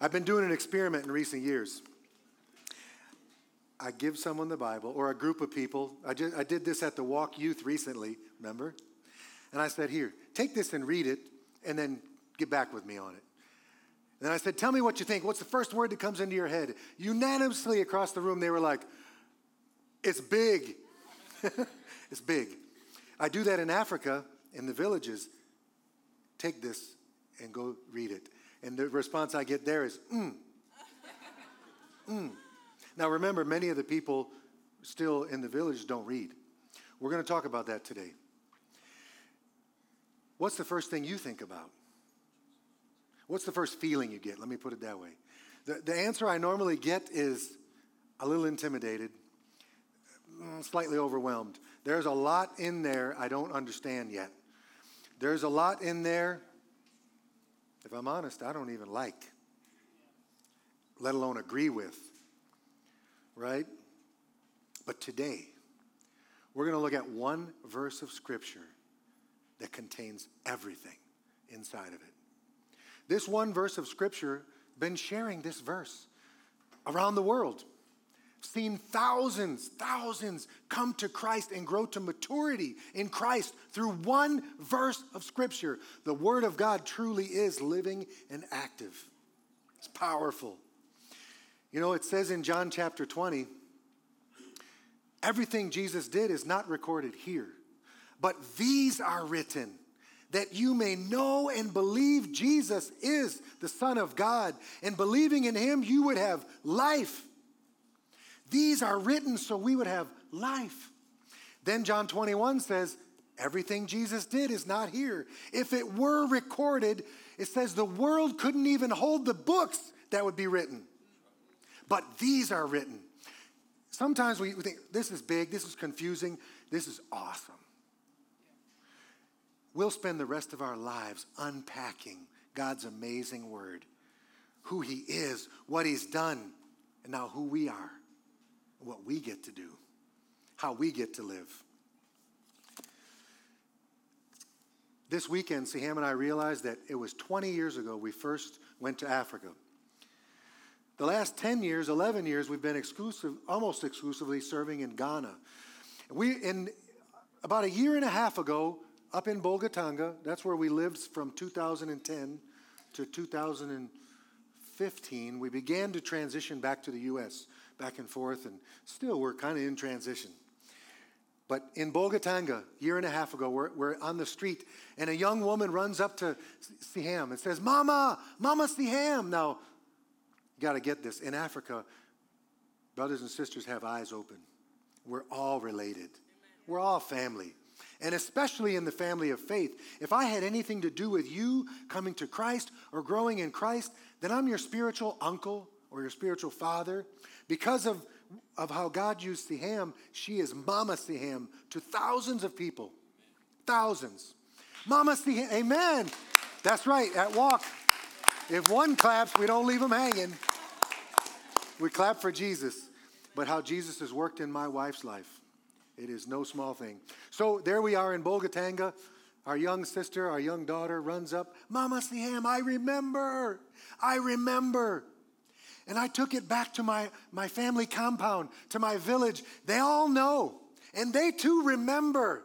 I've been doing an experiment in recent years. I give someone the Bible or a group of people. I, just, I did this at the Walk Youth recently, remember? And I said, Here, take this and read it, and then get back with me on it. And I said, Tell me what you think. What's the first word that comes into your head? Unanimously across the room, they were like, It's big. it's big. I do that in Africa, in the villages. Take this and go read it. And the response I get there is, mm. mm. Now remember, many of the people still in the village don't read. We're going to talk about that today. What's the first thing you think about? What's the first feeling you get? Let me put it that way. The, the answer I normally get is a little intimidated, mm, slightly overwhelmed. There's a lot in there I don't understand yet. There's a lot in there, if I'm honest, I don't even like, let alone agree with. Right? But today, we're going to look at one verse of Scripture that contains everything inside of it. This one verse of Scripture, been sharing this verse around the world. Seen thousands, thousands come to Christ and grow to maturity in Christ through one verse of Scripture. The Word of God truly is living and active. It's powerful. You know, it says in John chapter 20, everything Jesus did is not recorded here, but these are written that you may know and believe Jesus is the Son of God, and believing in Him, you would have life. These are written so we would have life. Then John 21 says, Everything Jesus did is not here. If it were recorded, it says the world couldn't even hold the books that would be written. But these are written. Sometimes we think this is big, this is confusing, this is awesome. We'll spend the rest of our lives unpacking God's amazing word, who He is, what He's done, and now who we are, what we get to do, how we get to live. This weekend, Siham and I realized that it was 20 years ago we first went to Africa. The last 10 years, 11 years, we've been exclusive, almost exclusively serving in Ghana. We, in about a year and a half ago, up in Bolgatanga. That's where we lived from 2010 to 2015. We began to transition back to the U.S., back and forth, and still we're kind of in transition. But in Bolgatanga, a year and a half ago, we're, we're on the street, and a young woman runs up to Siham and says, Mama, Mama Siham. Now, you got to get this. In Africa, brothers and sisters have eyes open. We're all related, we're all family and especially in the family of faith. If I had anything to do with you coming to Christ or growing in Christ, then I'm your spiritual uncle or your spiritual father. Because of, of how God used Siham, she is Mama Siham to thousands of people. Thousands. Mama Siham, amen. That's right, at Walk. If one claps, we don't leave them hanging. We clap for Jesus. But how Jesus has worked in my wife's life it is no small thing. So there we are in Bolgatanga. Our young sister, our young daughter runs up, Mama Siham, I remember. I remember. And I took it back to my, my family compound, to my village. They all know, and they too remember.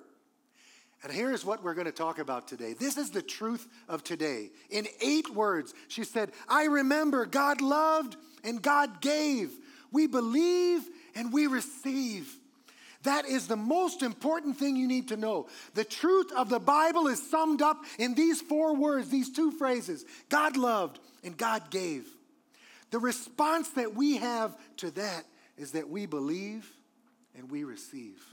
And here's what we're going to talk about today. This is the truth of today. In eight words, she said, I remember God loved and God gave. We believe and we receive. That is the most important thing you need to know. The truth of the Bible is summed up in these four words, these two phrases God loved and God gave. The response that we have to that is that we believe and we receive.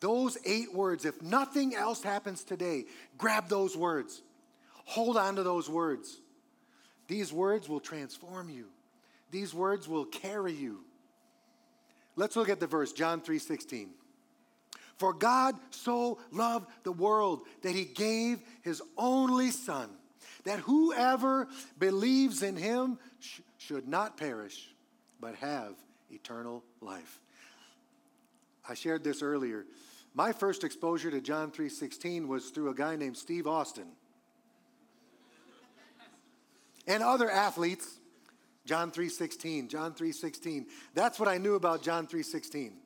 Those eight words, if nothing else happens today, grab those words. Hold on to those words. These words will transform you. These words will carry you. Let's look at the verse, John 3:16. For God so loved the world that he gave his only son, that whoever believes in him should not perish, but have eternal life. I shared this earlier. My first exposure to John 3:16 was through a guy named Steve Austin. and other athletes. John 3:16, John 3:16. That's what I knew about John 3:16.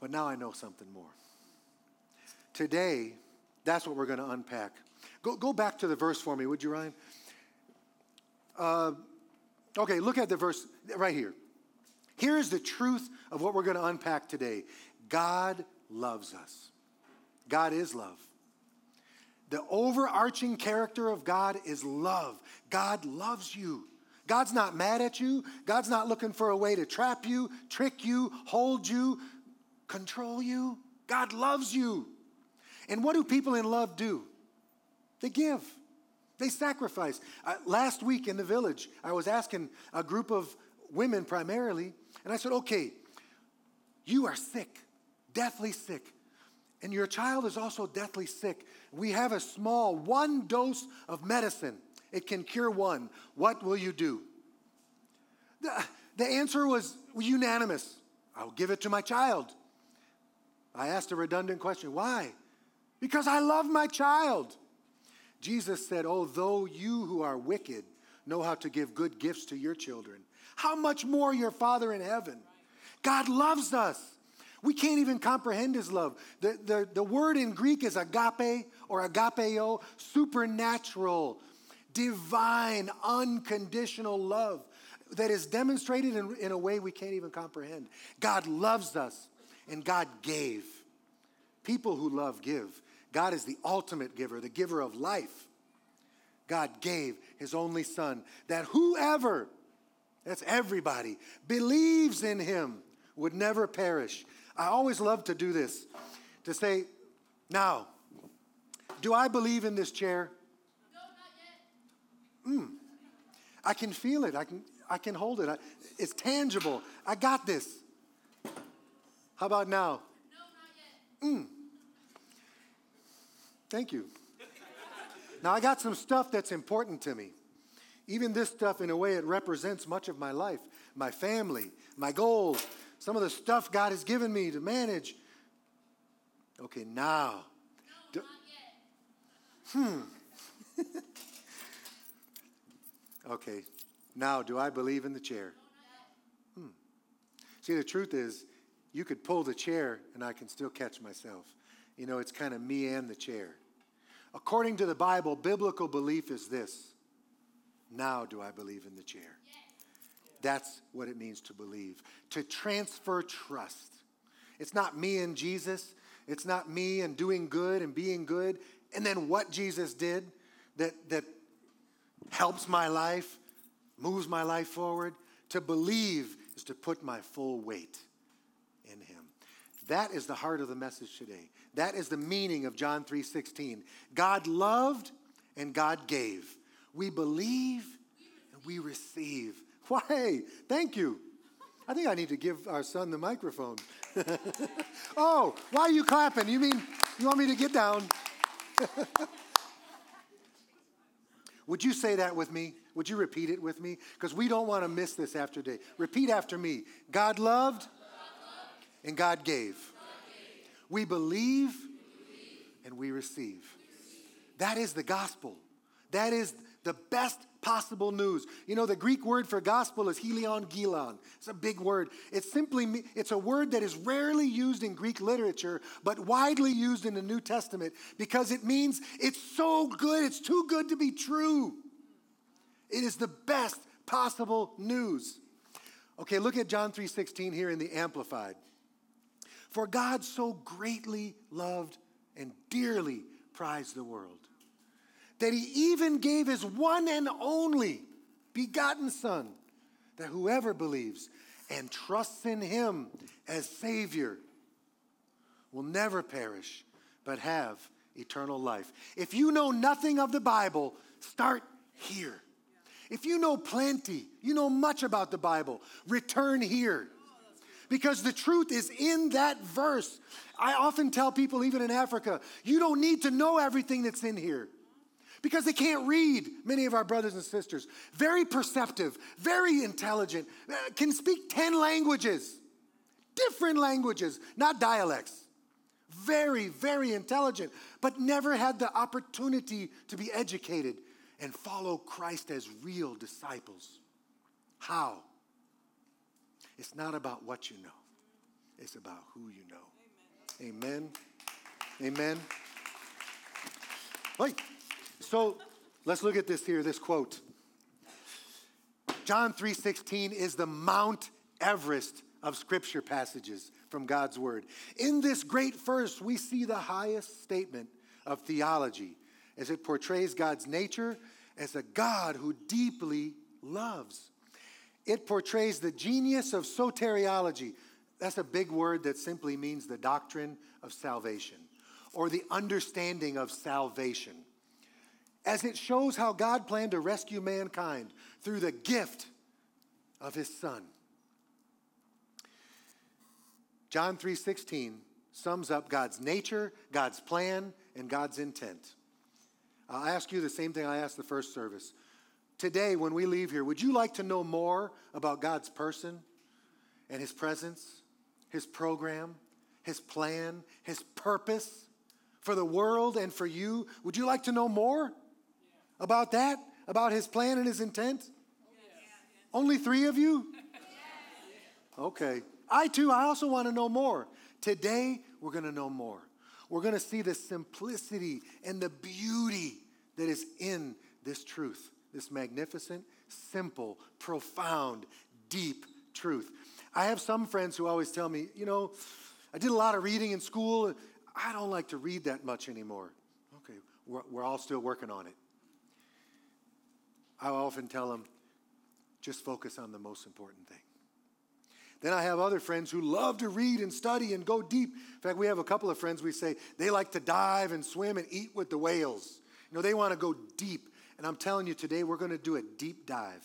But now I know something more. Today, that's what we're going to unpack. Go, go back to the verse for me, would you, Ryan? Uh, okay, look at the verse right here. Here is the truth of what we're going to unpack today God loves us, God is love. The overarching character of God is love. God loves you. God's not mad at you. God's not looking for a way to trap you, trick you, hold you, control you. God loves you. And what do people in love do? They give, they sacrifice. Uh, last week in the village, I was asking a group of women primarily, and I said, okay, you are sick, deathly sick, and your child is also deathly sick. We have a small one dose of medicine, it can cure one. What will you do? The, the answer was unanimous I'll give it to my child. I asked a redundant question why? Because I love my child. Jesus said, Oh, though you who are wicked know how to give good gifts to your children, how much more your Father in heaven? God loves us. We can't even comprehend his love. The, the, the word in Greek is agape or agapeo, supernatural, divine, unconditional love that is demonstrated in, in a way we can't even comprehend. God loves us and God gave. People who love give. God is the ultimate giver, the giver of life. God gave his only son that whoever, that's everybody, believes in him would never perish. I always love to do this to say, now, do I believe in this chair? No, not yet. Mm. I can feel it. I can, I can hold it. I, it's tangible. I got this. How about now? No, not yet. Mm. Thank you. now, I got some stuff that's important to me. Even this stuff, in a way, it represents much of my life, my family, my goals, some of the stuff God has given me to manage. Okay, now. No, hmm. okay, now, do I believe in the chair? Hmm. See, the truth is, you could pull the chair and I can still catch myself. You know, it's kind of me and the chair. According to the Bible, biblical belief is this now do I believe in the chair? That's what it means to believe, to transfer trust. It's not me and Jesus, it's not me and doing good and being good, and then what Jesus did that, that helps my life, moves my life forward. To believe is to put my full weight. That is the heart of the message today. That is the meaning of John 3:16. God loved and God gave. We believe and we receive. Why? Thank you. I think I need to give our son the microphone. oh, why are you clapping? You mean you want me to get down? Would you say that with me? Would you repeat it with me? Because we don't want to miss this after day. Repeat after me God loved, and God gave. We believe, and we receive. That is the gospel. That is the best possible news. You know, the Greek word for gospel is helion gilon. It's a big word. It's simply, it's a word that is rarely used in Greek literature, but widely used in the New Testament because it means it's so good, it's too good to be true. It is the best possible news. Okay, look at John 3:16 here in the amplified. For God so greatly loved and dearly prized the world that he even gave his one and only begotten Son, that whoever believes and trusts in him as Savior will never perish, but have eternal life. If you know nothing of the Bible, start here. If you know plenty, you know much about the Bible, return here. Because the truth is in that verse. I often tell people, even in Africa, you don't need to know everything that's in here because they can't read, many of our brothers and sisters. Very perceptive, very intelligent, uh, can speak 10 languages, different languages, not dialects. Very, very intelligent, but never had the opportunity to be educated. and follow Christ as real disciples. How? It's not about what you know, it's about who you know. Amen. Amen. Amen. Right. So let's look at this here, this quote. John 3:16 is the Mount Everest of scripture passages from God's word. In this great verse, we see the highest statement of theology as it portrays God's nature as a God who deeply loves. It portrays the genius of soteriology. That's a big word that simply means the doctrine of salvation or the understanding of salvation. As it shows how God planned to rescue mankind through the gift of his son. John 3:16 sums up God's nature, God's plan, and God's intent. Uh, I'll ask you the same thing I asked the first service. Today, when we leave here, would you like to know more about God's person and His presence, His program, His plan, His purpose for the world and for you? Would you like to know more about that? About His plan and His intent? Only three of you? Okay. I too, I also want to know more. Today, we're going to know more. We're going to see the simplicity and the beauty that is in this truth, this magnificent, simple, profound, deep truth. I have some friends who always tell me, you know, I did a lot of reading in school. I don't like to read that much anymore. Okay, we're, we're all still working on it. I often tell them, just focus on the most important thing. Then I have other friends who love to read and study and go deep. In fact, we have a couple of friends we say they like to dive and swim and eat with the whales. You know, they want to go deep. And I'm telling you, today we're going to do a deep dive.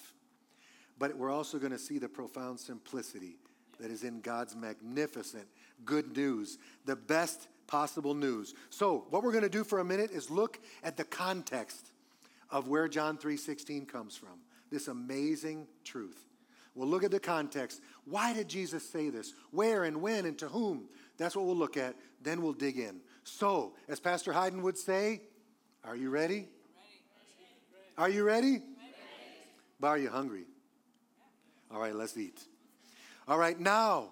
But we're also going to see the profound simplicity that is in God's magnificent good news, the best possible news. So, what we're going to do for a minute is look at the context of where John 3:16 comes from. This amazing truth. We'll look at the context. Why did Jesus say this? Where and when and to whom? That's what we'll look at. Then we'll dig in. So, as Pastor Hayden would say, are you ready? Are you ready? ready? But are you hungry? All right, let's eat. All right, now,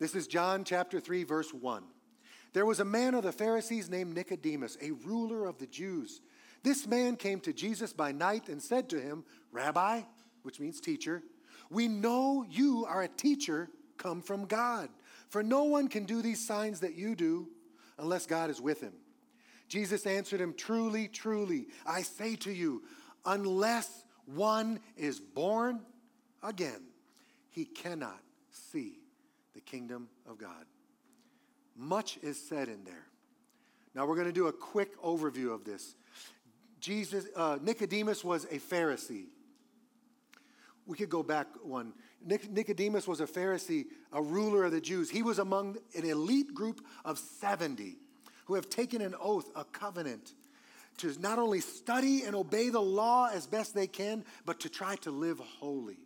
this is John chapter 3, verse 1. There was a man of the Pharisees named Nicodemus, a ruler of the Jews. This man came to Jesus by night and said to him, Rabbi, which means teacher, we know you are a teacher come from God, for no one can do these signs that you do unless God is with him. Jesus answered him, Truly, truly, I say to you, unless one is born again, he cannot see the kingdom of God. Much is said in there. Now we're going to do a quick overview of this. Jesus, uh, Nicodemus was a Pharisee we could go back one. Nicodemus was a Pharisee, a ruler of the Jews. He was among an elite group of 70 who have taken an oath, a covenant, to not only study and obey the law as best they can, but to try to live holy,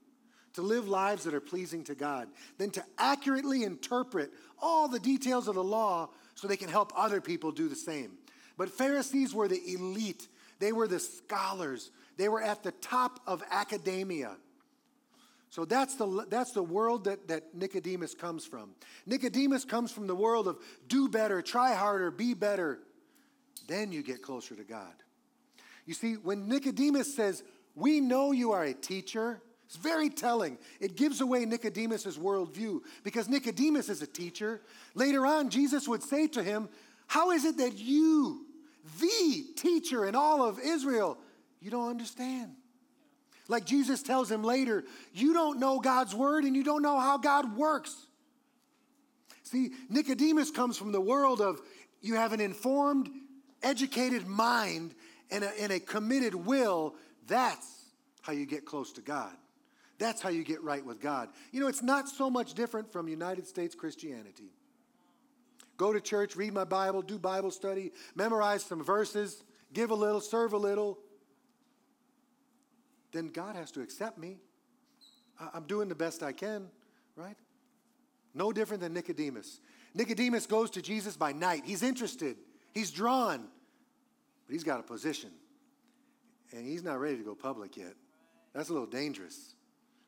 to live lives that are pleasing to God, then to accurately interpret all the details of the law so they can help other people do the same. But Pharisees were the elite, they were the scholars, they were at the top of academia. So that's the, that's the world that, that Nicodemus comes from. Nicodemus comes from the world of do better, try harder, be better. Then you get closer to God. You see, when Nicodemus says, We know you are a teacher, it's very telling. It gives away Nicodemus' worldview because Nicodemus is a teacher. Later on, Jesus would say to him, How is it that you, the teacher in all of Israel, you don't understand? Like Jesus tells him later, you don't know God's word and you don't know how God works. See, Nicodemus comes from the world of you have an informed, educated mind and a, and a committed will. That's how you get close to God. That's how you get right with God. You know, it's not so much different from United States Christianity. Go to church, read my Bible, do Bible study, memorize some verses, give a little, serve a little, then God has to accept me. I'm doing the best I can, right? No different than Nicodemus. Nicodemus goes to Jesus by night. He's interested, he's drawn, but he's got a position. and he's not ready to go public yet. That's a little dangerous.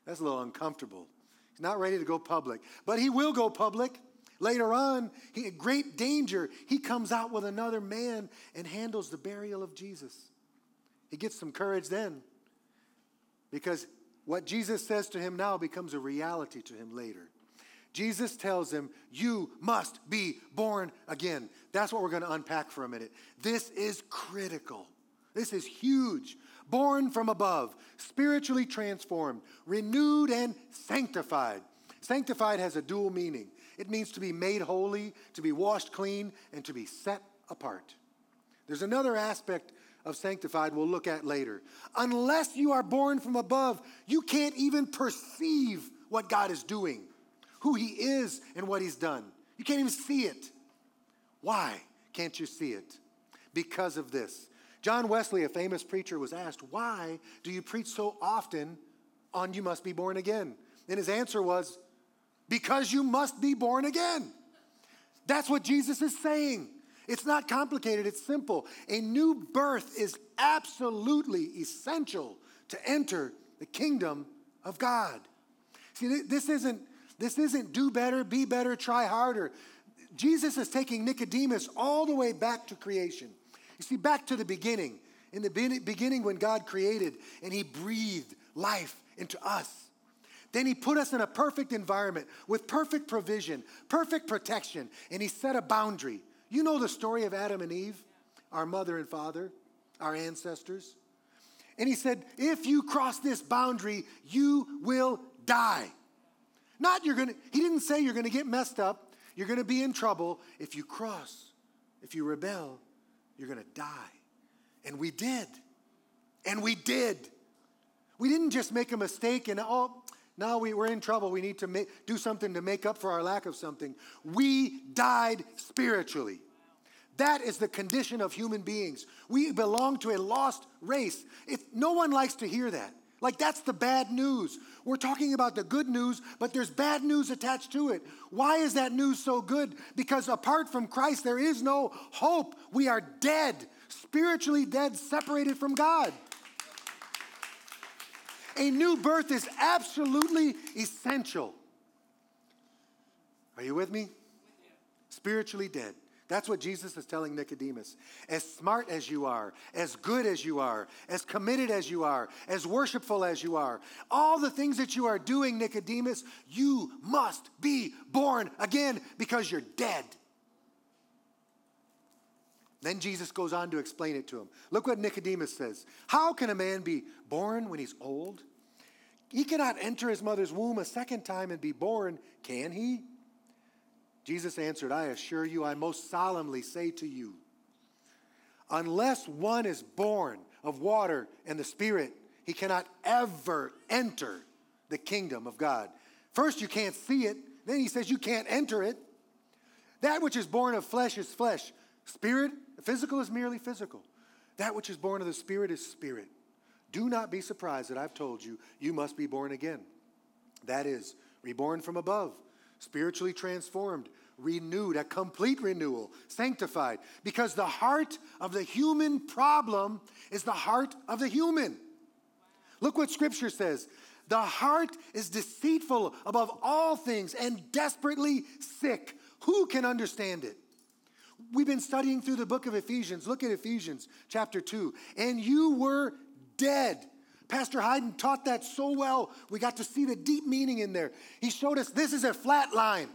That's a little uncomfortable. He's not ready to go public, but he will go public. Later on, he, in great danger, he comes out with another man and handles the burial of Jesus. He gets some courage then because what Jesus says to him now becomes a reality to him later. Jesus tells him, You must be born again. That's what we're going to unpack for a minute. This is critical. This is huge. Born from above, spiritually transformed, renewed, and sanctified. Sanctified has a dual meaning it means to be made holy, to be washed clean, and to be set apart. There's another aspect of sanctified we'll look at later. Unless you are born from above, you can't even perceive what God is doing, who He is, and what He's done. You can't even see it. Why can't you see it? Because of this. John Wesley, a famous preacher, was asked, Why do you preach so often on you must be born again? And his answer was, Because you must be born again. That's what Jesus is saying. It's not complicated, it's simple. A new birth is absolutely essential to enter the kingdom of God. See, this isn't, this isn't do better, be better, try harder. Jesus is taking Nicodemus all the way back to creation. You see, back to the beginning. In the beginning, when God created and He breathed life into us. Then He put us in a perfect environment with perfect provision, perfect protection, and He set a boundary. You know the story of Adam and Eve, our mother and father, our ancestors. And He said, if you cross this boundary, you will die. Not you're gonna, He didn't say you're gonna get messed up, you're gonna be in trouble. If you cross, if you rebel, you're going to die. And we did. And we did. We didn't just make a mistake and, oh, now we, we're in trouble. We need to make, do something to make up for our lack of something. We died spiritually. That is the condition of human beings. We belong to a lost race. If, no one likes to hear that. Like, that's the bad news. We're talking about the good news, but there's bad news attached to it. Why is that news so good? Because apart from Christ, there is no hope. We are dead, spiritually dead, separated from God. A new birth is absolutely essential. Are you with me? Spiritually dead. That's what Jesus is telling Nicodemus. As smart as you are, as good as you are, as committed as you are, as worshipful as you are, all the things that you are doing, Nicodemus, you must be born again because you're dead. Then Jesus goes on to explain it to him. Look what Nicodemus says How can a man be born when he's old? He cannot enter his mother's womb a second time and be born, can he? Jesus answered, I assure you, I most solemnly say to you, unless one is born of water and the Spirit, he cannot ever enter the kingdom of God. First, you can't see it. Then he says you can't enter it. That which is born of flesh is flesh. Spirit, physical is merely physical. That which is born of the Spirit is spirit. Do not be surprised that I've told you, you must be born again. That is, reborn from above, spiritually transformed, renewed, a complete renewal, sanctified. Because the heart of the human problem is the heart of the human. Look what scripture says. The heart is deceitful above all things and desperately sick. Who can understand it? We've been studying through the book of Ephesians. Look at Ephesians chapter 2. And you were dead. Pastor Hayden taught that so well. We got to see the deep meaning in there. He showed us this is a flat line.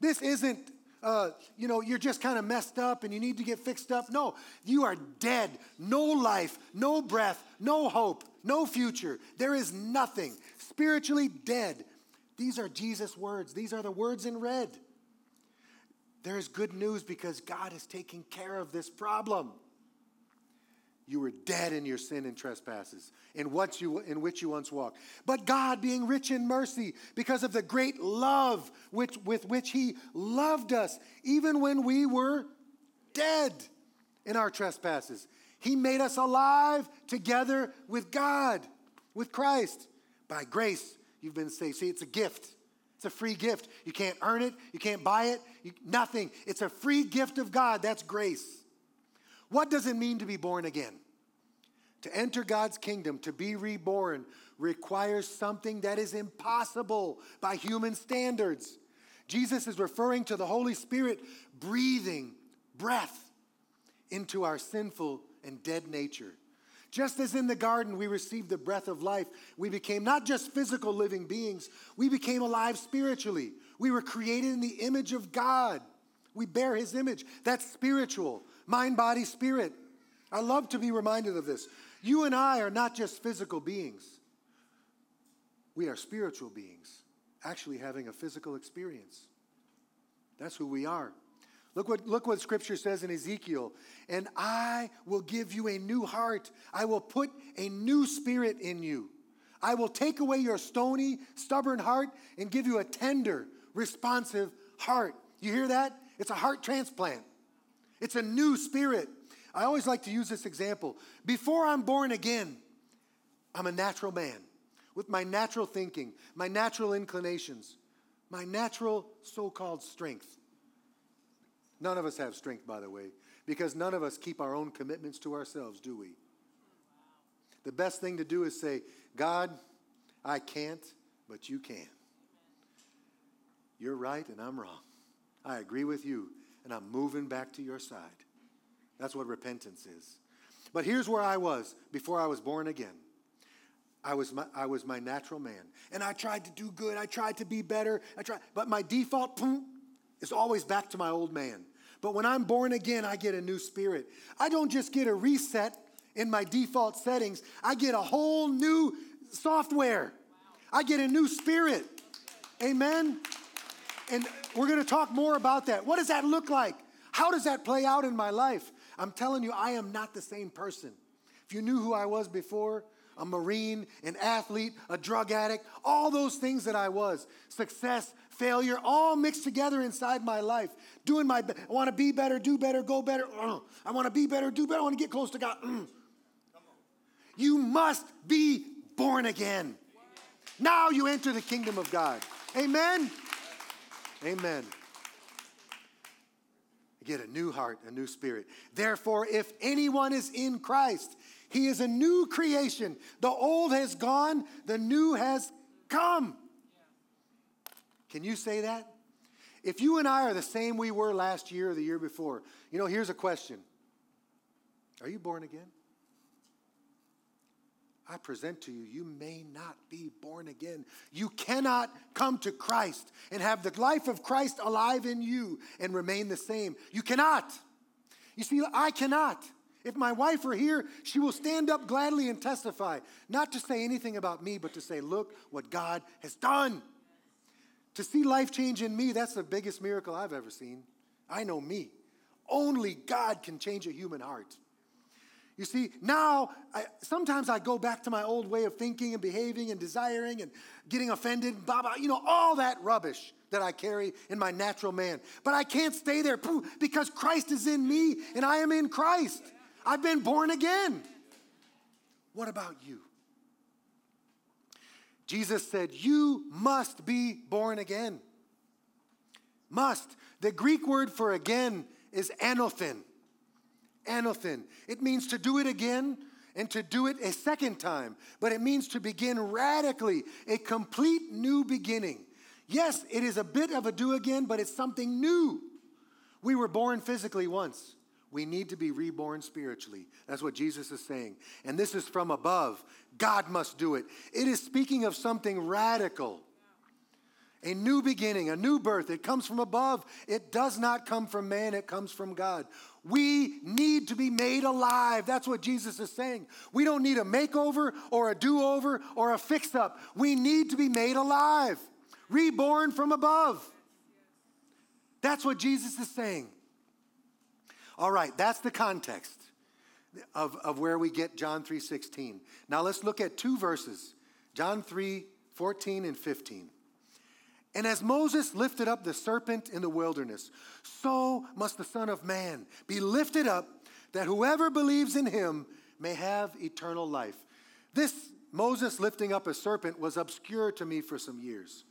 This isn't, uh, you know, you're just kind of messed up and you need to get fixed up. No, you are dead. No life, no breath, no hope, no future. There is nothing. Spiritually dead. These are Jesus' words. These are the words in red. There is good news because God is taking care of this problem. You were dead in your sin and trespasses, in, what you, in which you once walked. But God, being rich in mercy, because of the great love which, with which He loved us, even when we were dead in our trespasses, He made us alive together with God, with Christ. By grace, you've been saved. See, it's a gift. It's a free gift. You can't earn it, you can't buy it, you, nothing. It's a free gift of God. That's grace. What does it mean to be born again? To enter God's kingdom, to be reborn, requires something that is impossible by human standards. Jesus is referring to the Holy Spirit breathing breath into our sinful and dead nature. Just as in the garden we received the breath of life, we became not just physical living beings, we became alive spiritually. We were created in the image of God. We bear his image. That's spiritual, mind, body, spirit. I love to be reminded of this. You and I are not just physical beings, we are spiritual beings, actually having a physical experience. That's who we are. Look what, look what scripture says in Ezekiel. And I will give you a new heart. I will put a new spirit in you. I will take away your stony, stubborn heart and give you a tender, responsive heart. You hear that? It's a heart transplant, it's a new spirit. I always like to use this example. Before I'm born again, I'm a natural man with my natural thinking, my natural inclinations, my natural so called strength. None of us have strength, by the way, because none of us keep our own commitments to ourselves, do we? The best thing to do is say, God, I can't, but you can. You're right and I'm wrong. I agree with you and I'm moving back to your side. That's what repentance is. But here's where I was before I was born again. I was my, I was my natural man. And I tried to do good. I tried to be better. I tried, but my default boom, is always back to my old man. But when I'm born again, I get a new spirit. I don't just get a reset in my default settings, I get a whole new software. I get a new spirit. Amen. And we're going to talk more about that. What does that look like? How does that play out in my life? I'm telling you, I am not the same person. If you knew who I was before, a Marine, an athlete, a drug addict, all those things that I was, success, failure, all mixed together inside my life. Doing my best. I want to be better, do better, go better. Uh, I want to be better, do better. I want to get close to God. Mm. You must be born again. Now you enter the kingdom of God. Amen. Amen. Get a new heart, a new spirit. Therefore, if anyone is in Christ, he is a new creation. The old has gone, the new has come. Can you say that? If you and I are the same we were last year or the year before, you know, here's a question Are you born again? I present to you, you may not be born again. You cannot come to Christ and have the life of Christ alive in you and remain the same. You cannot. You see, I cannot. If my wife were here, she will stand up gladly and testify, not to say anything about me, but to say, Look what God has done. To see life change in me, that's the biggest miracle I've ever seen. I know me. Only God can change a human heart. You see, now I, sometimes I go back to my old way of thinking and behaving and desiring and getting offended, blah, blah, you know, all that rubbish that I carry in my natural man. But I can't stay there because Christ is in me and I am in Christ. I've been born again. What about you? Jesus said, You must be born again. Must. The Greek word for again is anothen. Anothen. It means to do it again and to do it a second time, but it means to begin radically, a complete new beginning. Yes, it is a bit of a do again, but it's something new. We were born physically once. We need to be reborn spiritually. That's what Jesus is saying. And this is from above. God must do it. It is speaking of something radical a new beginning, a new birth. It comes from above. It does not come from man, it comes from God. We need to be made alive. That's what Jesus is saying. We don't need a makeover or a do over or a fix up. We need to be made alive, reborn from above. That's what Jesus is saying. All right, that's the context of, of where we get John 3:16. Now let's look at two verses. John 3, 14 and 15. And as Moses lifted up the serpent in the wilderness, so must the Son of Man be lifted up, that whoever believes in him may have eternal life. This Moses lifting up a serpent was obscure to me for some years.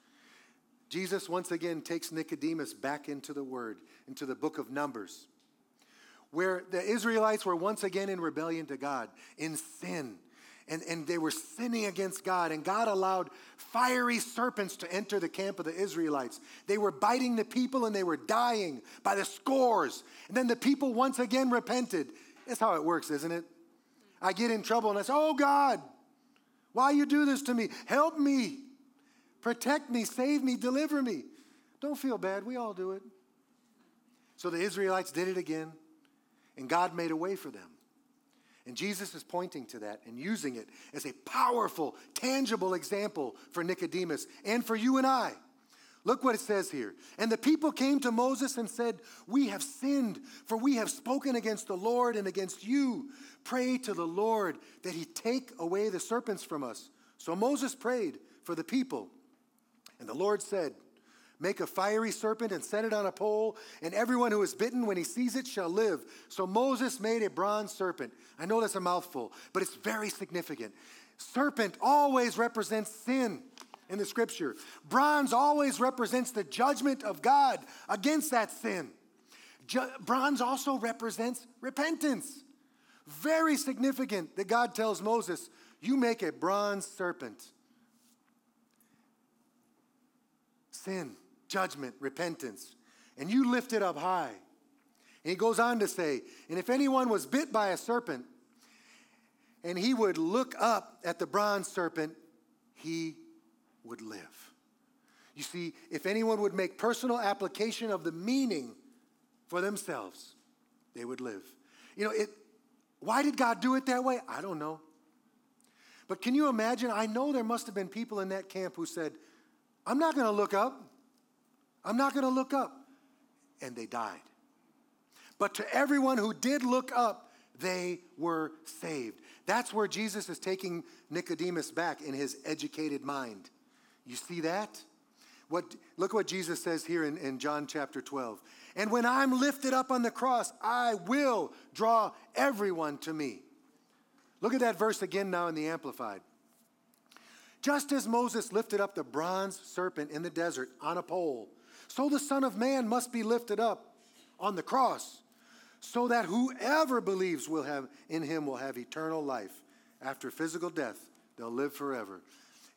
Jesus once again takes Nicodemus back into the Word, into the book of Numbers. where the Israelites were once again in rebellion to God, in sin. And, and they were sinning against God, and God allowed fiery serpents to enter the camp of the Israelites. They were biting the people and they were dying by the scores. And then the people once again repented. That's how it works, isn't it? I get in trouble and I say, Oh God, why you do this to me? Help me. Protect me, save me, deliver me. Don't feel bad. We all do it. So the Israelites did it again, and God made a way for them. And Jesus is pointing to that and using it as a powerful, tangible example for Nicodemus and for you and I. Look what it says here. And the people came to Moses and said, We have sinned, for we have spoken against the Lord and against you. Pray to the Lord that he take away the serpents from us. So Moses prayed for the people. And the Lord said, Make a fiery serpent and set it on a pole, and everyone who is bitten when he sees it shall live. So Moses made a bronze serpent. I know that's a mouthful, but it's very significant. Serpent always represents sin in the scripture. Bronze always represents the judgment of God against that sin. bronze also represents repentance. Very significant that God tells Moses, You make a bronze serpent. Sin, judgment, repentance. And you lift it up high. And he goes on to say, And if anyone was bit by a serpent, and he would look up at the bronze serpent, he would live. You see, if anyone would make personal application of the meaning for themselves, they would live. You know, it, why did God do it that way? I don't know. But can you imagine? I know there must have been people in that camp who said, I'm not going to look up. I'm not going to look up. And they died. But to everyone who did look up, they were saved. That's where Jesus is taking Nicodemus back in his educated mind. You see that? What, look what Jesus says here in, in John chapter 12. And when I'm lifted up on the cross, I will draw everyone to me. Look at that verse again now in the Amplified. Just as Moses lifted up the bronze serpent in the desert on a pole, so the Son of Man must be lifted up on the cross, so that whoever believes will have in him will have eternal life. After physical death, they'll live forever.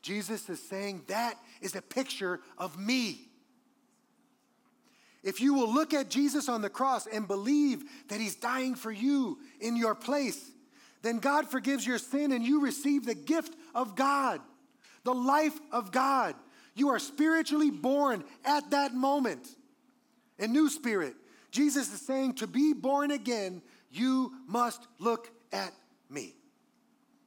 Jesus is saying that is a picture of me. If you will look at Jesus on the cross and believe that he's dying for you in your place, then God forgives your sin and you receive the gift of God, the life of God. You are spiritually born at that moment. A new spirit. Jesus is saying to be born again, you must look at me.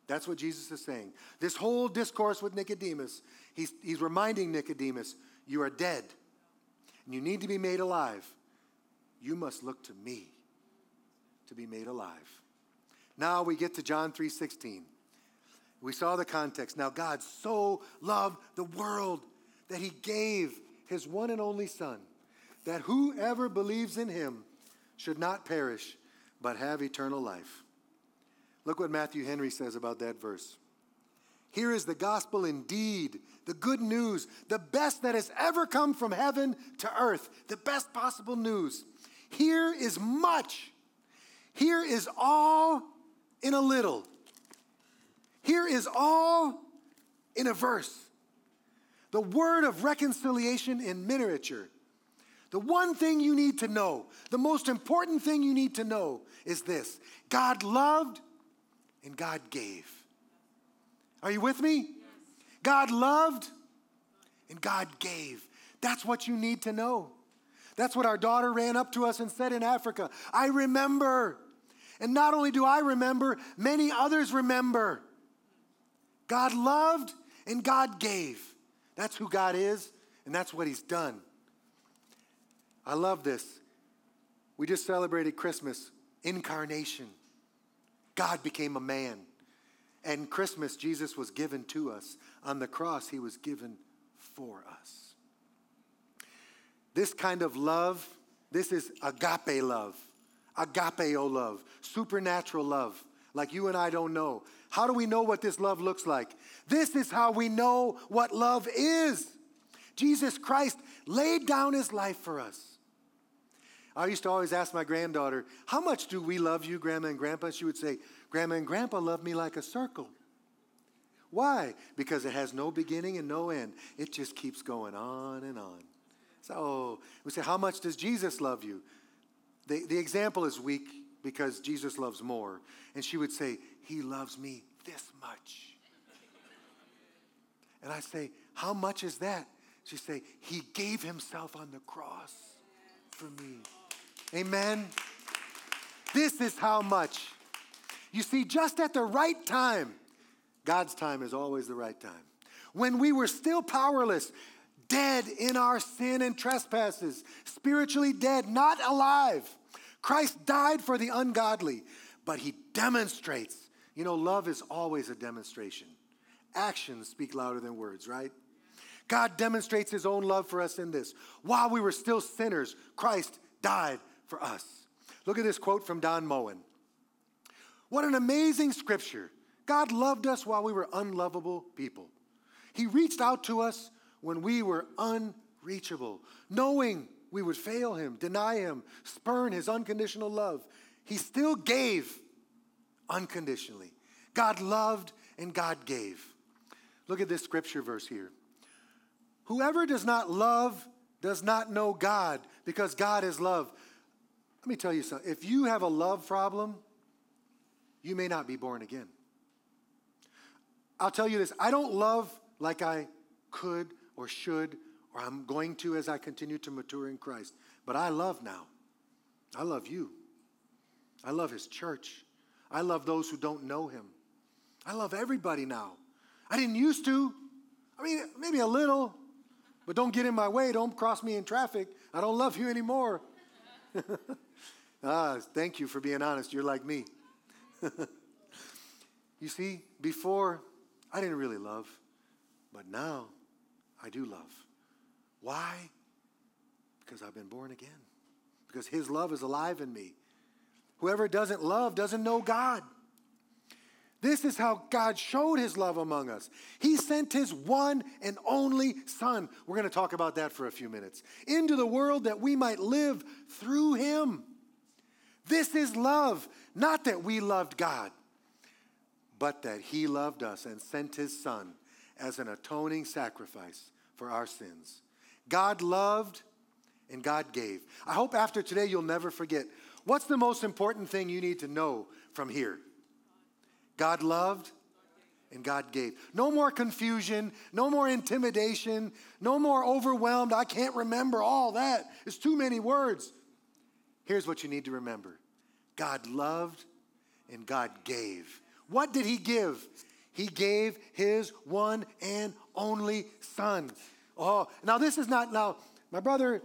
That's what Jesus is saying. This whole discourse with Nicodemus, he's, he's reminding Nicodemus, you are dead and you need to be made alive. You must look to me to be made alive. Now we get to John 3:16. We saw the context. Now God so loved the world that he gave his one and only son that whoever believes in him should not perish but have eternal life. Look what Matthew Henry says about that verse. Here is the gospel indeed, the good news, the best that has ever come from heaven to earth, the best possible news. Here is much. Here is all in a little. Here is all in a verse. The word of reconciliation in miniature. The one thing you need to know, the most important thing you need to know is this God loved and God gave. Are you with me? God loved and God gave. That's what you need to know. That's what our daughter ran up to us and said in Africa. I remember. And not only do I remember, many others remember. God loved and God gave. That's who God is, and that's what He's done. I love this. We just celebrated Christmas, incarnation. God became a man. And Christmas, Jesus was given to us. On the cross, he was given for us. This kind of love, this is agape love, agapeo love, supernatural love, like you and I don't know. How do we know what this love looks like? This is how we know what love is. Jesus Christ laid down his life for us. I used to always ask my granddaughter, How much do we love you, Grandma and Grandpa? She would say, Grandma and Grandpa love me like a circle. Why? Because it has no beginning and no end. It just keeps going on and on. So we say, How much does Jesus love you? The, the example is weak because Jesus loves more. And she would say, He loves me this much. And I say, How much is that? She say, He gave Himself on the cross for me. Amen. This is how much. You see, just at the right time, God's time is always the right time. When we were still powerless, dead in our sin and trespasses, spiritually dead, not alive, Christ died for the ungodly, but he demonstrates. You know, love is always a demonstration. Actions speak louder than words, right? God demonstrates his own love for us in this. While we were still sinners, Christ died for us. Look at this quote from Don Moen. What an amazing scripture. God loved us while we were unlovable people. He reached out to us when we were unreachable, knowing we would fail him, deny him, spurn his unconditional love. He still gave unconditionally. God loved and God gave. Look at this scripture verse here. Whoever does not love does not know God because God is love. Let me tell you something. If you have a love problem, you may not be born again. I'll tell you this I don't love like I could or should or I'm going to as I continue to mature in Christ, but I love now. I love you. I love His church. I love those who don't know Him. I love everybody now. I didn't used to. I mean, maybe a little, but don't get in my way. Don't cross me in traffic. I don't love you anymore. ah, thank you for being honest. You're like me. you see, before I didn't really love, but now I do love. Why? Because I've been born again. Because His love is alive in me. Whoever doesn't love doesn't know God. This is how God showed his love among us. He sent his one and only Son. We're going to talk about that for a few minutes. Into the world that we might live through him. This is love, not that we loved God, but that he loved us and sent his Son as an atoning sacrifice for our sins. God loved and God gave. I hope after today you'll never forget. What's the most important thing you need to know from here? God loved and God gave. No more confusion, no more intimidation, no more overwhelmed. I can't remember all that. It's too many words. Here's what you need to remember God loved and God gave. What did He give? He gave His one and only Son. Oh, now this is not, now, my brother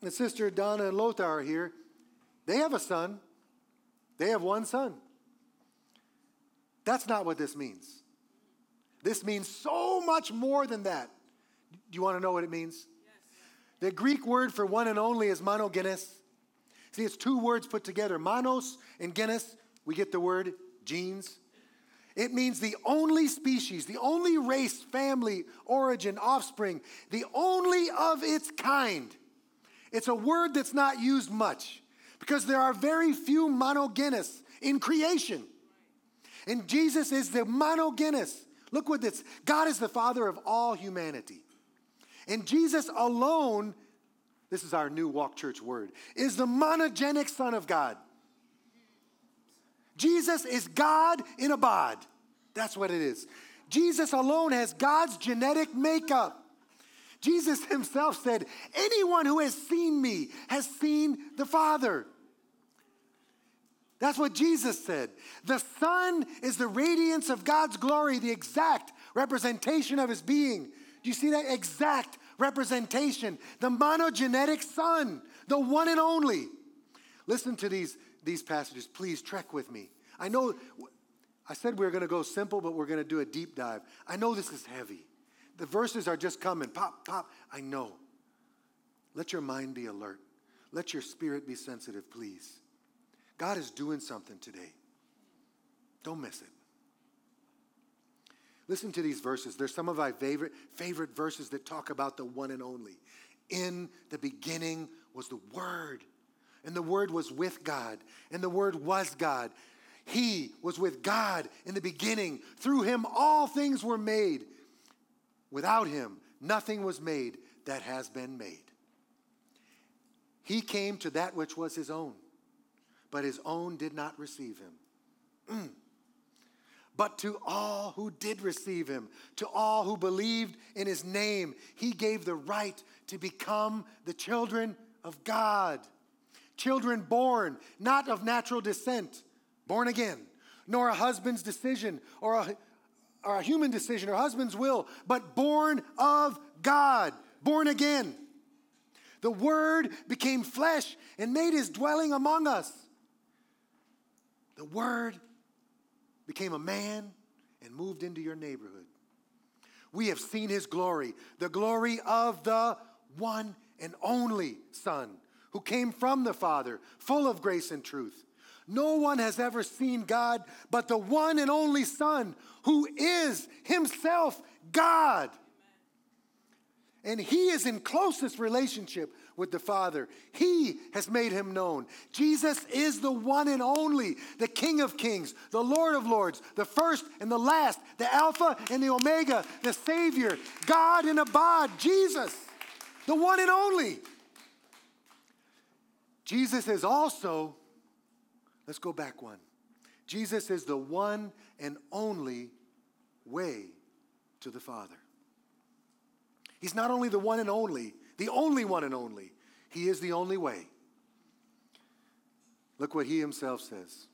and sister Donna and Lothar are here. They have a son, they have one son. That's not what this means. This means so much more than that. Do you want to know what it means? Yes. The Greek word for one and only is monogenes. See, it's two words put together monos and genes. We get the word genes. It means the only species, the only race, family, origin, offspring, the only of its kind. It's a word that's not used much because there are very few monogenes in creation. And Jesus is the monogenes. Look what this God is the Father of all humanity. And Jesus alone, this is our new walk church word, is the monogenic Son of God. Jesus is God in a bod. That's what it is. Jesus alone has God's genetic makeup. Jesus himself said, Anyone who has seen me has seen the Father. That's what Jesus said. The Son is the radiance of God's glory, the exact representation of his being. Do you see that exact representation? The monogenetic Son, the one and only. Listen to these, these passages. Please trek with me. I know I said we are going to go simple, but we're going to do a deep dive. I know this is heavy. The verses are just coming pop, pop. I know. Let your mind be alert. Let your spirit be sensitive, please. God is doing something today. Don't miss it. Listen to these verses. They're some of my favorite, favorite verses that talk about the one and only. In the beginning was the Word. and the Word was with God, and the Word was God. He was with God in the beginning. Through him, all things were made. Without him, nothing was made that has been made. He came to that which was his own, but his own did not receive him. Mm. But to all who did receive him, to all who believed in his name, he gave the right to become the children of God. Children born not of natural descent born again, nor a husband's decision or a, or a human decision or husband's will, but born of God, born again. The Word became flesh and made his dwelling among us. The Word became a man and moved into your neighborhood. We have seen his glory, the glory of the one and only Son who came from the Father, full of grace and truth. No one has ever seen God but the one and only Son, who is himself God. And he is in closest relationship with the Father. He has made him known. Jesus is the one and only, the King of kings, the Lord of lords, the first and the last, the Alpha and the Omega, the Savior, God in a bod, Jesus, the one and only. Jesus is also Let's go back one. Jesus is the one and only way to the Father. He's not only the one and only, the only one and only, He is the only way. Look what He Himself says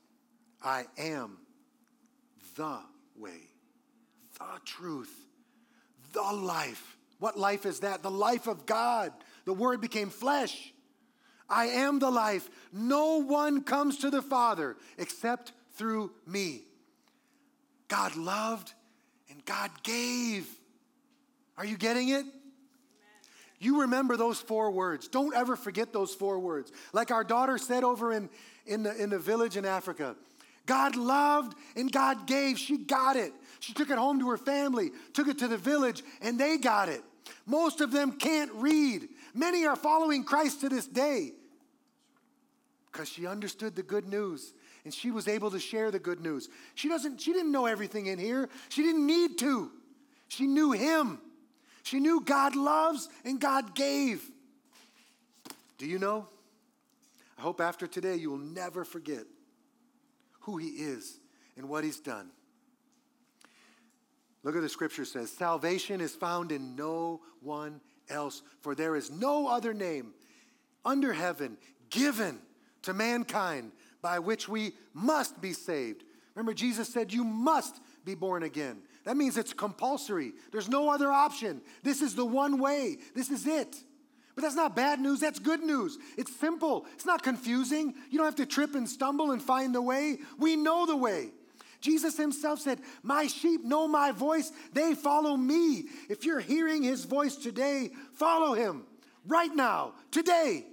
I am the way, the truth, the life. What life is that? The life of God. The Word became flesh. I am the life. No one comes to the Father except through me. God loved and God gave. Are you getting it? You remember those four words. Don't ever forget those four words. Like our daughter said over in, in, the, in the village in Africa God loved and God gave. She got it. She took it home to her family, took it to the village, and they got it. Most of them can't read. Many are following Christ to this day because she understood the good news and she was able to share the good news. She doesn't she didn't know everything in here. She didn't need to. She knew him. She knew God loves and God gave. Do you know? I hope after today you will never forget who he is and what he's done. Look at the scripture says, salvation is found in no one else, for there is no other name under heaven given to mankind by which we must be saved. Remember, Jesus said, You must be born again. That means it's compulsory. There's no other option. This is the one way. This is it. But that's not bad news, that's good news. It's simple, it's not confusing. You don't have to trip and stumble and find the way. We know the way. Jesus himself said, My sheep know my voice, they follow me. If you're hearing his voice today, follow him right now, today.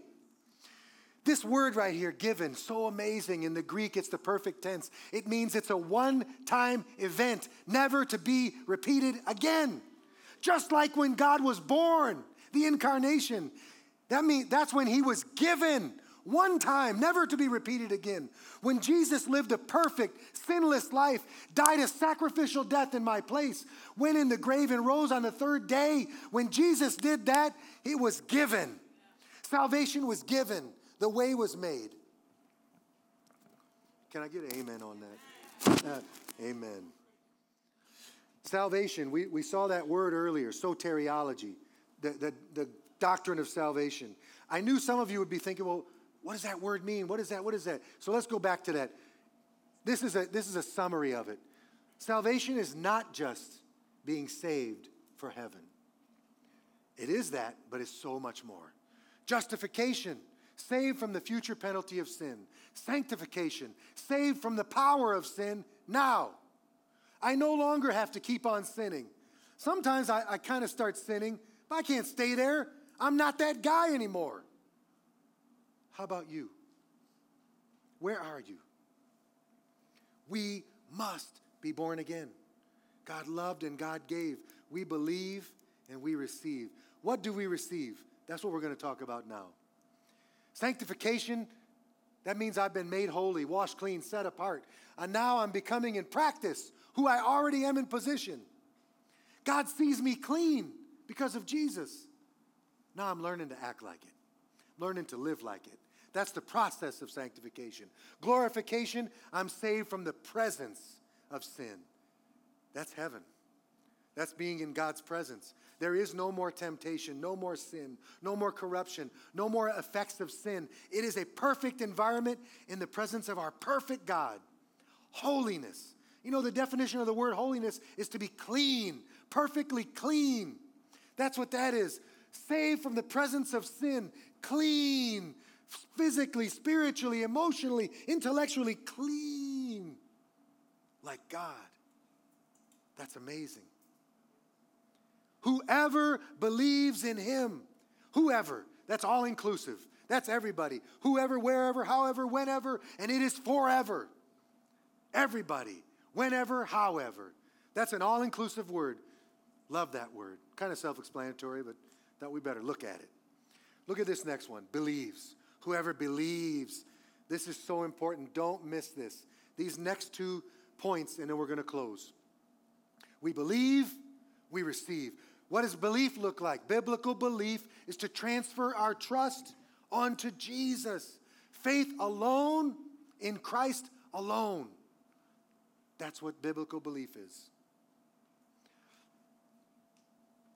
This word right here, given, so amazing. In the Greek, it's the perfect tense. It means it's a one time event, never to be repeated again. Just like when God was born, the incarnation. That means that's when he was given one time, never to be repeated again. When Jesus lived a perfect, sinless life, died a sacrificial death in my place, went in the grave and rose on the third day. When Jesus did that, it was given. Salvation was given the way was made. Can I get an amen on that? Uh, amen. Salvation, we, we saw that word earlier, soteriology, the, the, the doctrine of salvation. I knew some of you would be thinking, well, what does that word mean? What is that? What is that? So let's go back to that. This is a, this is a summary of it. Salvation is not just being saved for heaven, it is that, but it's so much more. Justification saved from the future penalty of sin. Sanctification, saved from the power of sin now. I no longer have to keep on sinning. Sometimes I, I kind of start sinning, but I can't stay there. I'm not that guy anymore. How about you? Where are you? We must be born again. God loved and God gave. We believe and we receive. What do we receive? That's what we're going to talk about now. Sanctification That means I've been made holy, washed clean, set apart. And now I'm becoming in practice who I already am in position. God sees me clean because of Jesus. Now I'm learning to act like it, learning to live like it. That's the process of sanctification. Glorification, I'm saved from the presence of sin. That's heaven. That's being in God's presence. There is no more temptation, no more sin, no more corruption, no more effects of sin. It is a perfect environment in the presence of our perfect God. Holiness. You know, the definition of the word holiness is to be clean, perfectly clean. That's what that is. Saved from the presence of sin, clean, physically, spiritually, emotionally, intellectually, clean, like God. That's amazing. Whoever believes in him, whoever, that's all inclusive. That's everybody. Whoever, wherever, however, whenever, and it is forever. Everybody, whenever, however. That's an all inclusive word. Love that word. Kind of self explanatory, but thought we better look at it. Look at this next one believes. Whoever believes. This is so important. Don't miss this. These next two points, and then we're going to close. We believe, we receive. What does belief look like? Biblical belief is to transfer our trust onto Jesus. Faith alone in Christ alone. That's what biblical belief is.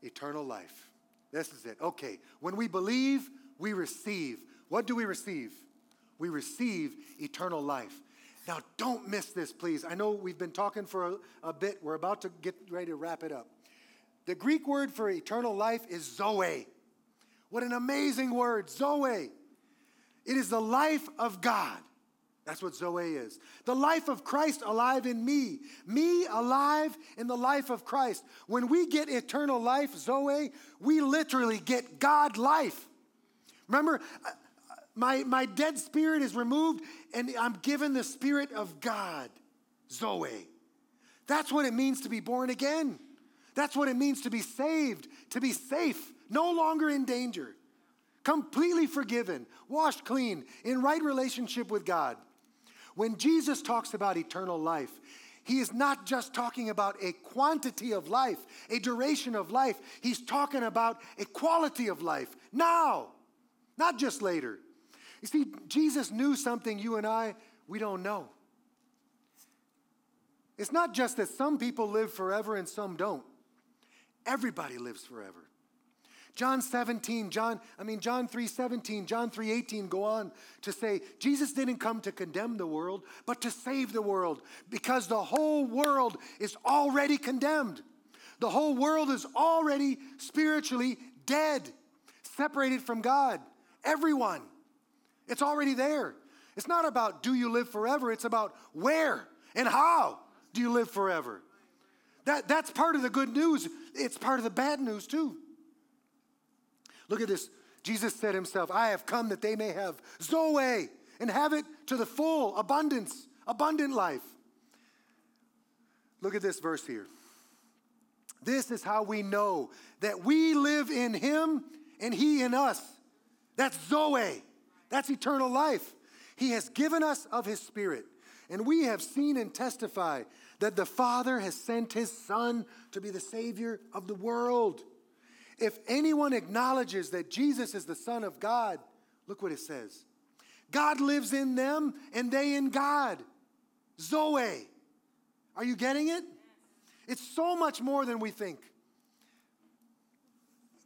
Eternal life. This is it. Okay, when we believe, we receive. What do we receive? We receive eternal life. Now, don't miss this, please. I know we've been talking for a, a bit. We're about to get ready to wrap it up. The Greek word for eternal life is Zoe. What an amazing word, Zoe. It is the life of God. That's what Zoe is. The life of Christ alive in me. Me alive in the life of Christ. When we get eternal life, Zoe, we literally get God life. Remember, my, my dead spirit is removed and I'm given the spirit of God, Zoe. That's what it means to be born again. That's what it means to be saved, to be safe, no longer in danger, completely forgiven, washed clean, in right relationship with God. When Jesus talks about eternal life, he is not just talking about a quantity of life, a duration of life. He's talking about a quality of life now, not just later. You see, Jesus knew something you and I, we don't know. It's not just that some people live forever and some don't. Everybody lives forever. John 17, John, I mean John 3 17, John 3 18 go on to say Jesus didn't come to condemn the world, but to save the world because the whole world is already condemned. The whole world is already spiritually dead, separated from God. Everyone. It's already there. It's not about do you live forever, it's about where and how do you live forever. That, that's part of the good news. It's part of the bad news, too. Look at this. Jesus said himself, I have come that they may have Zoe and have it to the full, abundance, abundant life. Look at this verse here. This is how we know that we live in him and he in us. That's Zoe. That's eternal life. He has given us of his spirit. And we have seen and testify that the Father has sent his Son to be the Savior of the world. If anyone acknowledges that Jesus is the Son of God, look what it says God lives in them and they in God. Zoe. Are you getting it? It's so much more than we think.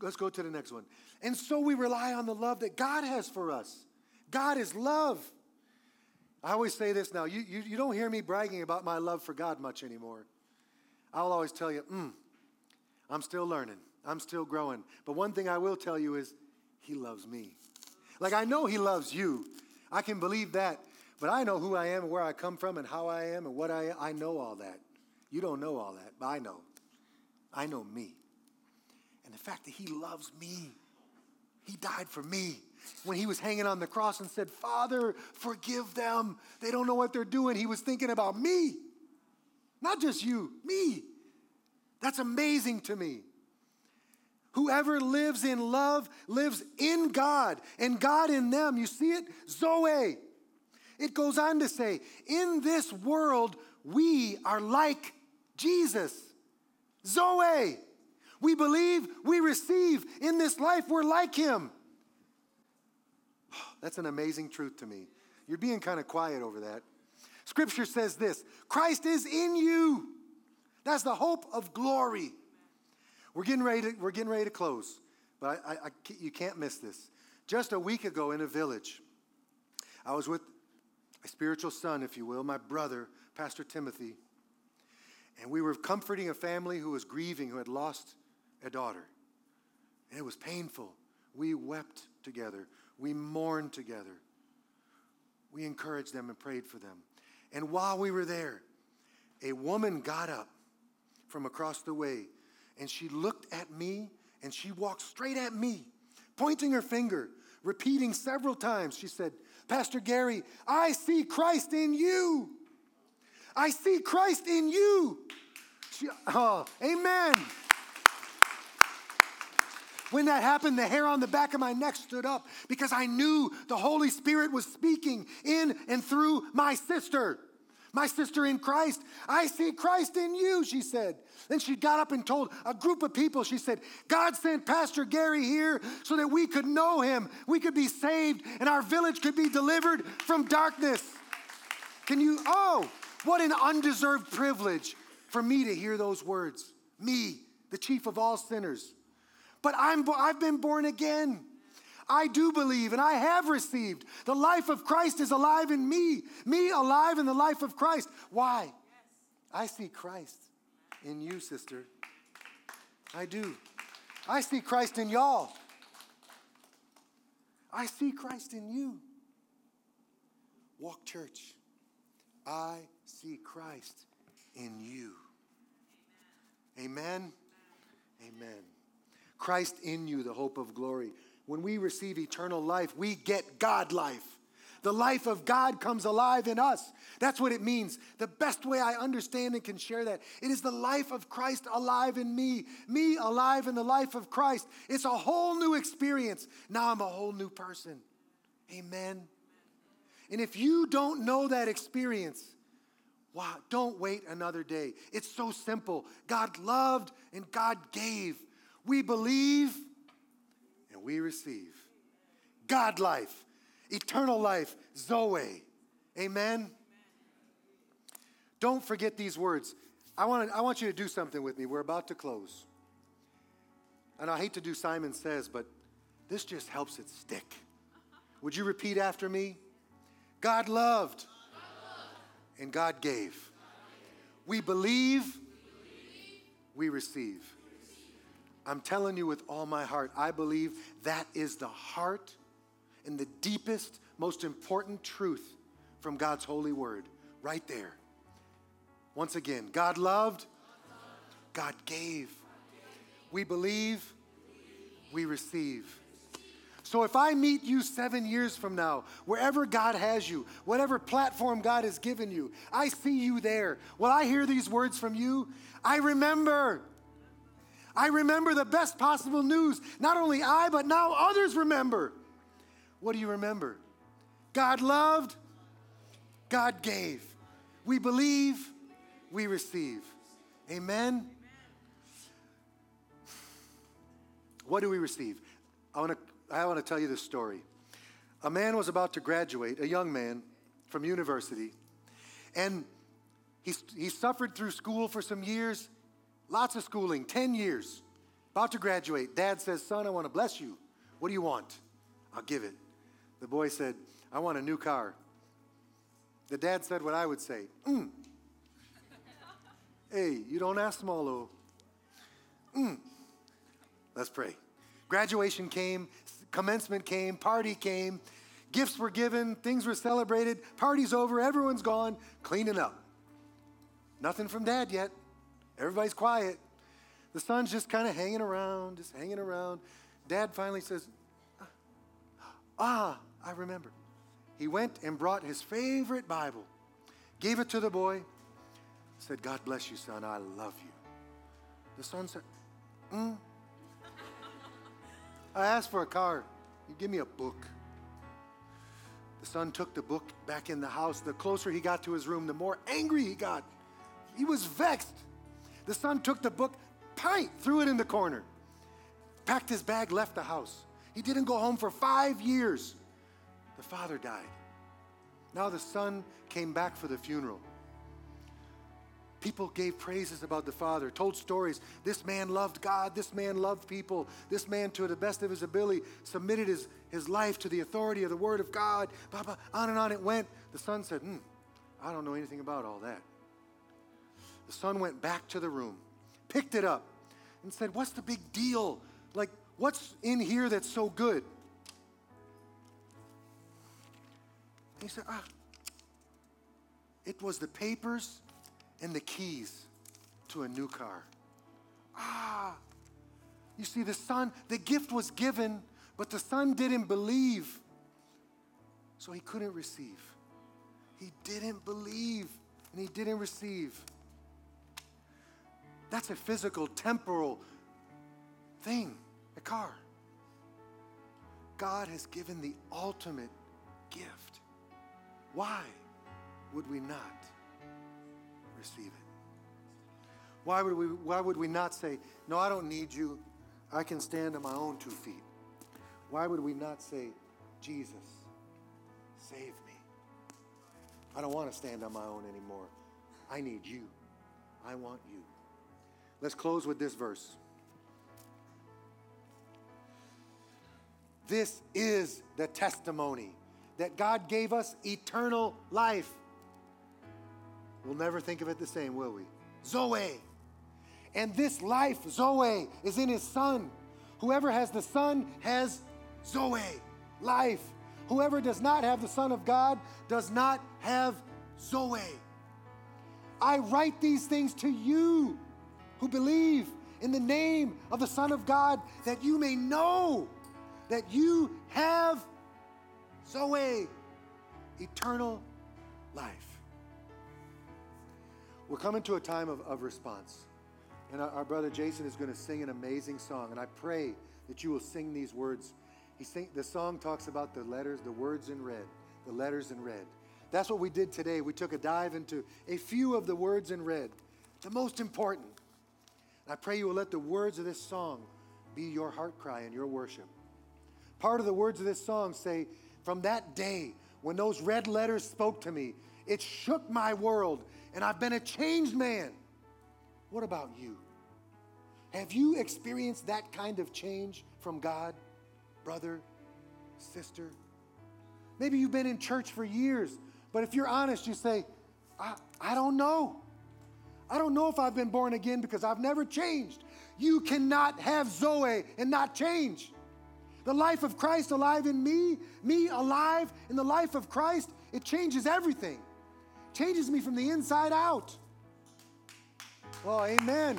Let's go to the next one. And so we rely on the love that God has for us. God is love. I always say this now. You, you, you don't hear me bragging about my love for God much anymore. I'll always tell you, mm, I'm still learning. I'm still growing. But one thing I will tell you is, He loves me. Like, I know He loves you. I can believe that. But I know who I am and where I come from and how I am and what I I know all that. You don't know all that, but I know. I know me. And the fact that He loves me, He died for me when he was hanging on the cross and said, Father, forgive them. They don't know what they're doing. He was thinking about me, not just you, me. That's amazing to me. Whoever lives in love lives in God and God in them. You see it? Zoe. It goes on to say, in this world, we are like Jesus. Zoe. We believe, we receive. In this life, we're like him. That's an amazing truth to me. You're being kind of quiet over that. Scripture says this Christ is in you. That's the hope of glory. We're getting ready to, we're getting ready to close, but I, I, I, you can't miss this. Just a week ago in a village, I was with a spiritual son, if you will, my brother, Pastor Timothy, and we were comforting a family who was grieving, who had lost a daughter. And it was painful. We wept together, we mourned together, we encouraged them and prayed for them. And while we were there, a woman got up from across the way and she looked at me and she walked straight at me, pointing her finger, repeating several times. She said, Pastor Gary, I see Christ in you. I see Christ in you. She, oh, amen. When that happened, the hair on the back of my neck stood up because I knew the Holy Spirit was speaking in and through my sister. My sister in Christ, I see Christ in you, she said. Then she got up and told a group of people, she said, God sent Pastor Gary here so that we could know him, we could be saved, and our village could be delivered from darkness. Can you, oh, what an undeserved privilege for me to hear those words. Me, the chief of all sinners. But I'm, I've been born again. I do believe and I have received. The life of Christ is alive in me. Me alive in the life of Christ. Why? I see Christ in you, sister. I do. I see Christ in y'all. I see Christ in you. Walk church. I see Christ in you. Amen. Amen. Amen. Christ in you, the hope of glory. When we receive eternal life, we get God life. The life of God comes alive in us. That's what it means. The best way I understand and can share that, it is the life of Christ alive in me, me alive in the life of Christ. It's a whole new experience. Now I'm a whole new person. Amen. And if you don't know that experience, wow, don't wait another day. It's so simple. God loved and God gave. We believe and we receive. God life, eternal life, Zoe. Amen. Don't forget these words. I want, to, I want you to do something with me. We're about to close. And I hate to do Simon Says, but this just helps it stick. Would you repeat after me? God loved, and God gave. We believe, we receive. I'm telling you with all my heart, I believe that is the heart and the deepest, most important truth from God's holy word, right there. Once again, God loved, God gave. We believe, we receive. So if I meet you seven years from now, wherever God has you, whatever platform God has given you, I see you there. Will I hear these words from you? I remember I remember the best possible news. Not only I, but now others remember. What do you remember? God loved, God gave. We believe, we receive. Amen. What do we receive? I want to I want to tell you this story. A man was about to graduate, a young man from university, and he, he suffered through school for some years. Lots of schooling, 10 years. About to graduate. Dad says, Son, I want to bless you. What do you want? I'll give it. The boy said, I want a new car. The dad said what I would say mm. Hey, you don't ask small. Mm. Let's pray. Graduation came, commencement came, party came, gifts were given, things were celebrated, party's over, everyone's gone, cleaning up. Nothing from dad yet. Everybody's quiet. The son's just kind of hanging around, just hanging around. Dad finally says, Ah, I remember. He went and brought his favorite Bible, gave it to the boy, said, God bless you, son. I love you. The son said, mm. I asked for a car. You give me a book. The son took the book back in the house. The closer he got to his room, the more angry he got. He was vexed. The son took the book, pint, threw it in the corner, packed his bag, left the house. He didn't go home for five years. The father died. Now the son came back for the funeral. People gave praises about the father, told stories. This man loved God. This man loved people. This man, to the best of his ability, submitted his, his life to the authority of the word of God. Blah, blah, on and on it went. The son said, hmm, I don't know anything about all that. The son went back to the room, picked it up, and said, What's the big deal? Like, what's in here that's so good? he said, Ah, it was the papers and the keys to a new car. Ah, you see, the son, the gift was given, but the son didn't believe, so he couldn't receive. He didn't believe and he didn't receive. That's a physical, temporal thing, a car. God has given the ultimate gift. Why would we not receive it? Why would we, why would we not say, No, I don't need you. I can stand on my own two feet? Why would we not say, Jesus, save me? I don't want to stand on my own anymore. I need you. I want you. Let's close with this verse. This is the testimony that God gave us eternal life. We'll never think of it the same, will we? Zoe. And this life, Zoe, is in his Son. Whoever has the Son has Zoe, life. Whoever does not have the Son of God does not have Zoe. I write these things to you who believe in the name of the Son of God that you may know that you have Zoe, eternal life. We're coming to a time of, of response. And our, our brother Jason is going to sing an amazing song. And I pray that you will sing these words. He sing, the song talks about the letters, the words in red, the letters in red. That's what we did today. We took a dive into a few of the words in red, the most important. I pray you will let the words of this song be your heart cry and your worship. Part of the words of this song say, From that day when those red letters spoke to me, it shook my world, and I've been a changed man. What about you? Have you experienced that kind of change from God, brother, sister? Maybe you've been in church for years, but if you're honest, you say, I, I don't know. I don't know if I've been born again because I've never changed. You cannot have Zoe and not change. The life of Christ alive in me, me alive in the life of Christ, it changes everything. Changes me from the inside out. Oh, amen.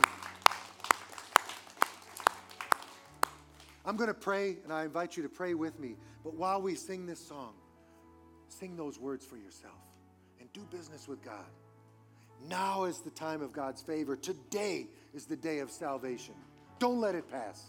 I'm going to pray, and I invite you to pray with me. But while we sing this song, sing those words for yourself and do business with God. Now is the time of God's favor. Today is the day of salvation. Don't let it pass.